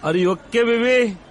Are you okay, baby?